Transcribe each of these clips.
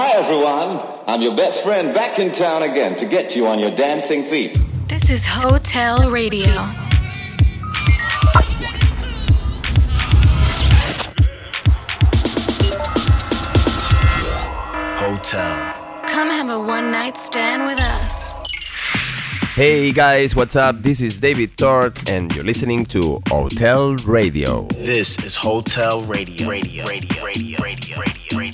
Hi, everyone. I'm your best friend back in town again to get you on your dancing feet. This is Hotel Radio. Hotel. Come have a one night stand with us. Hey guys, what's up? This is David Thorpe, and you're listening to Hotel Radio. This is Hotel Radio. Radio. Radio. Radio. Radio. Radio. Radio.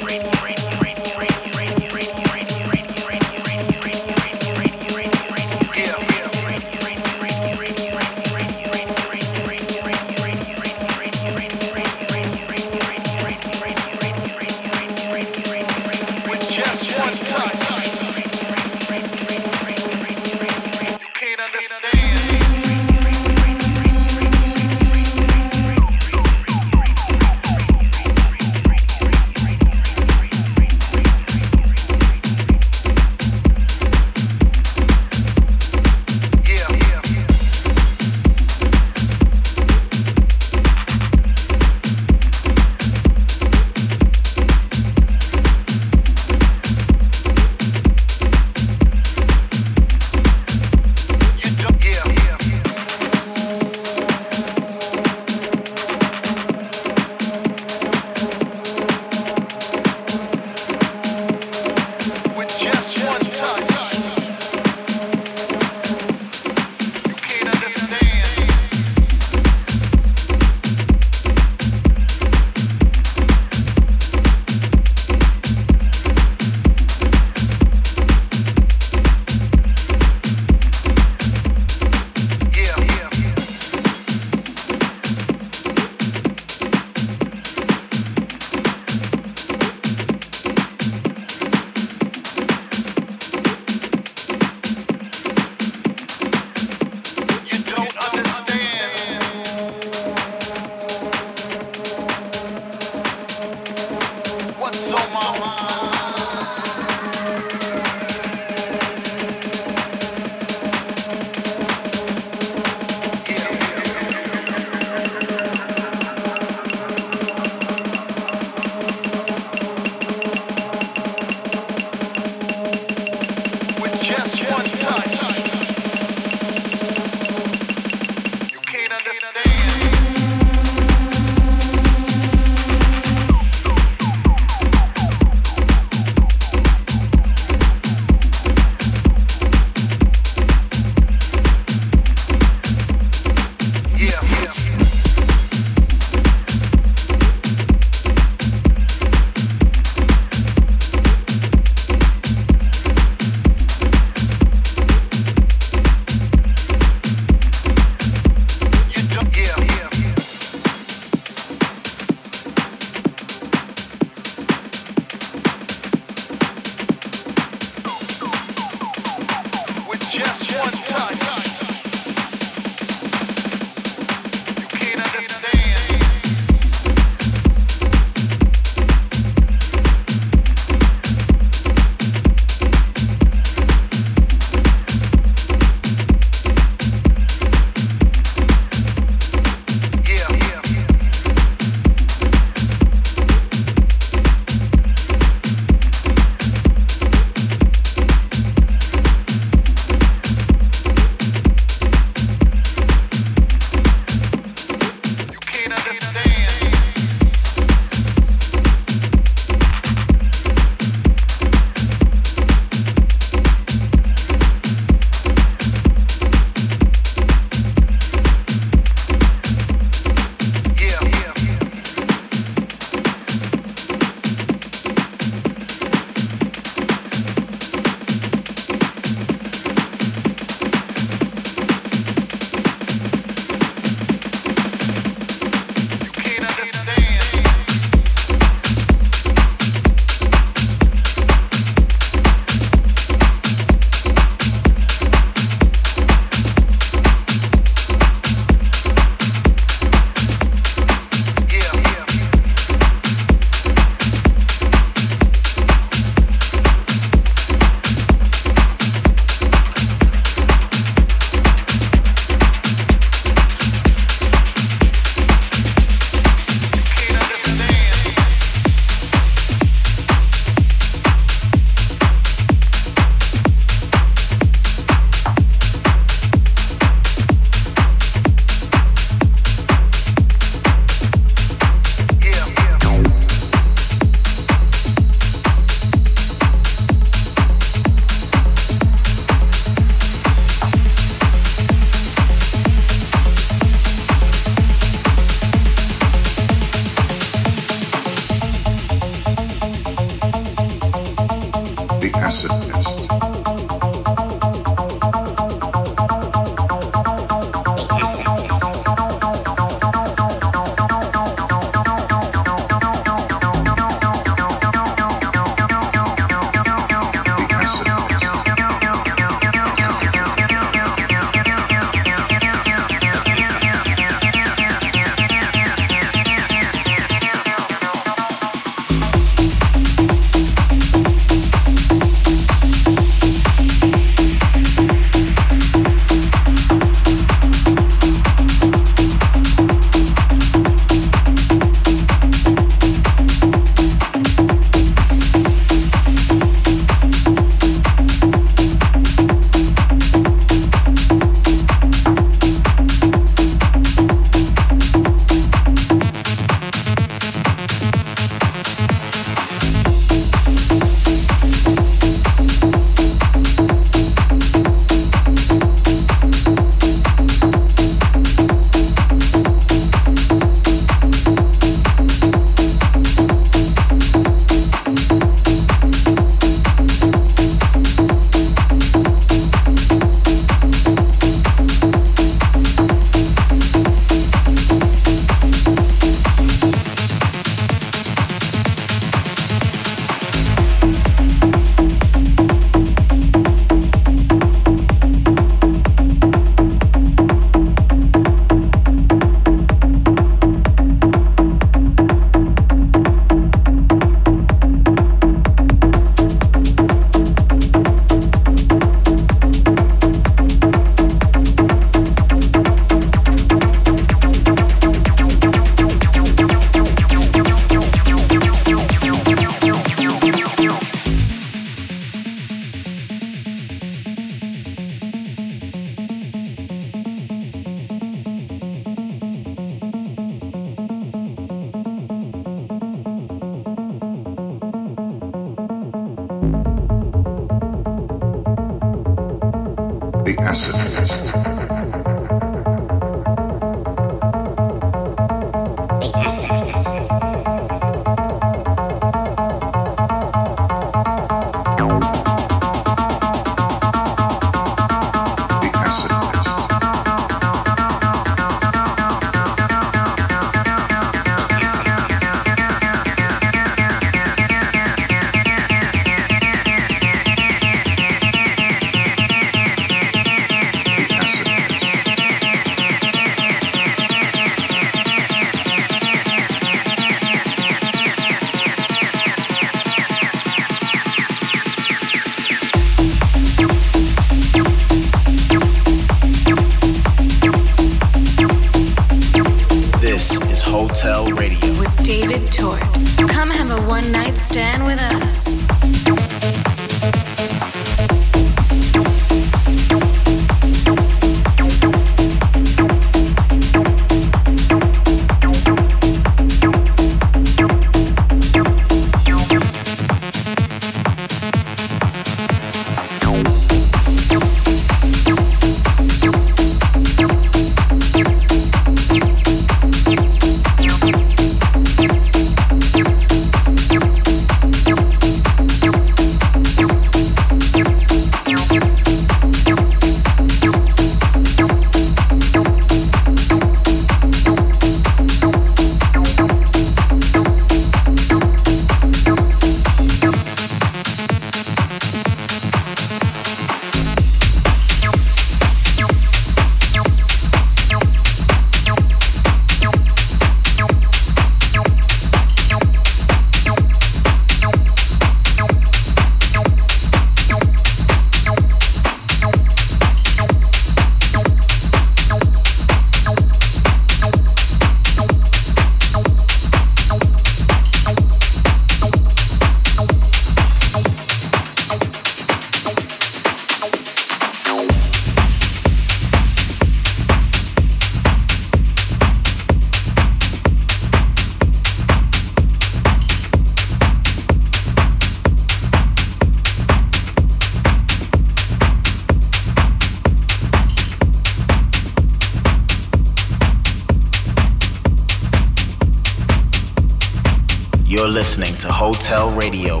Hotel Radio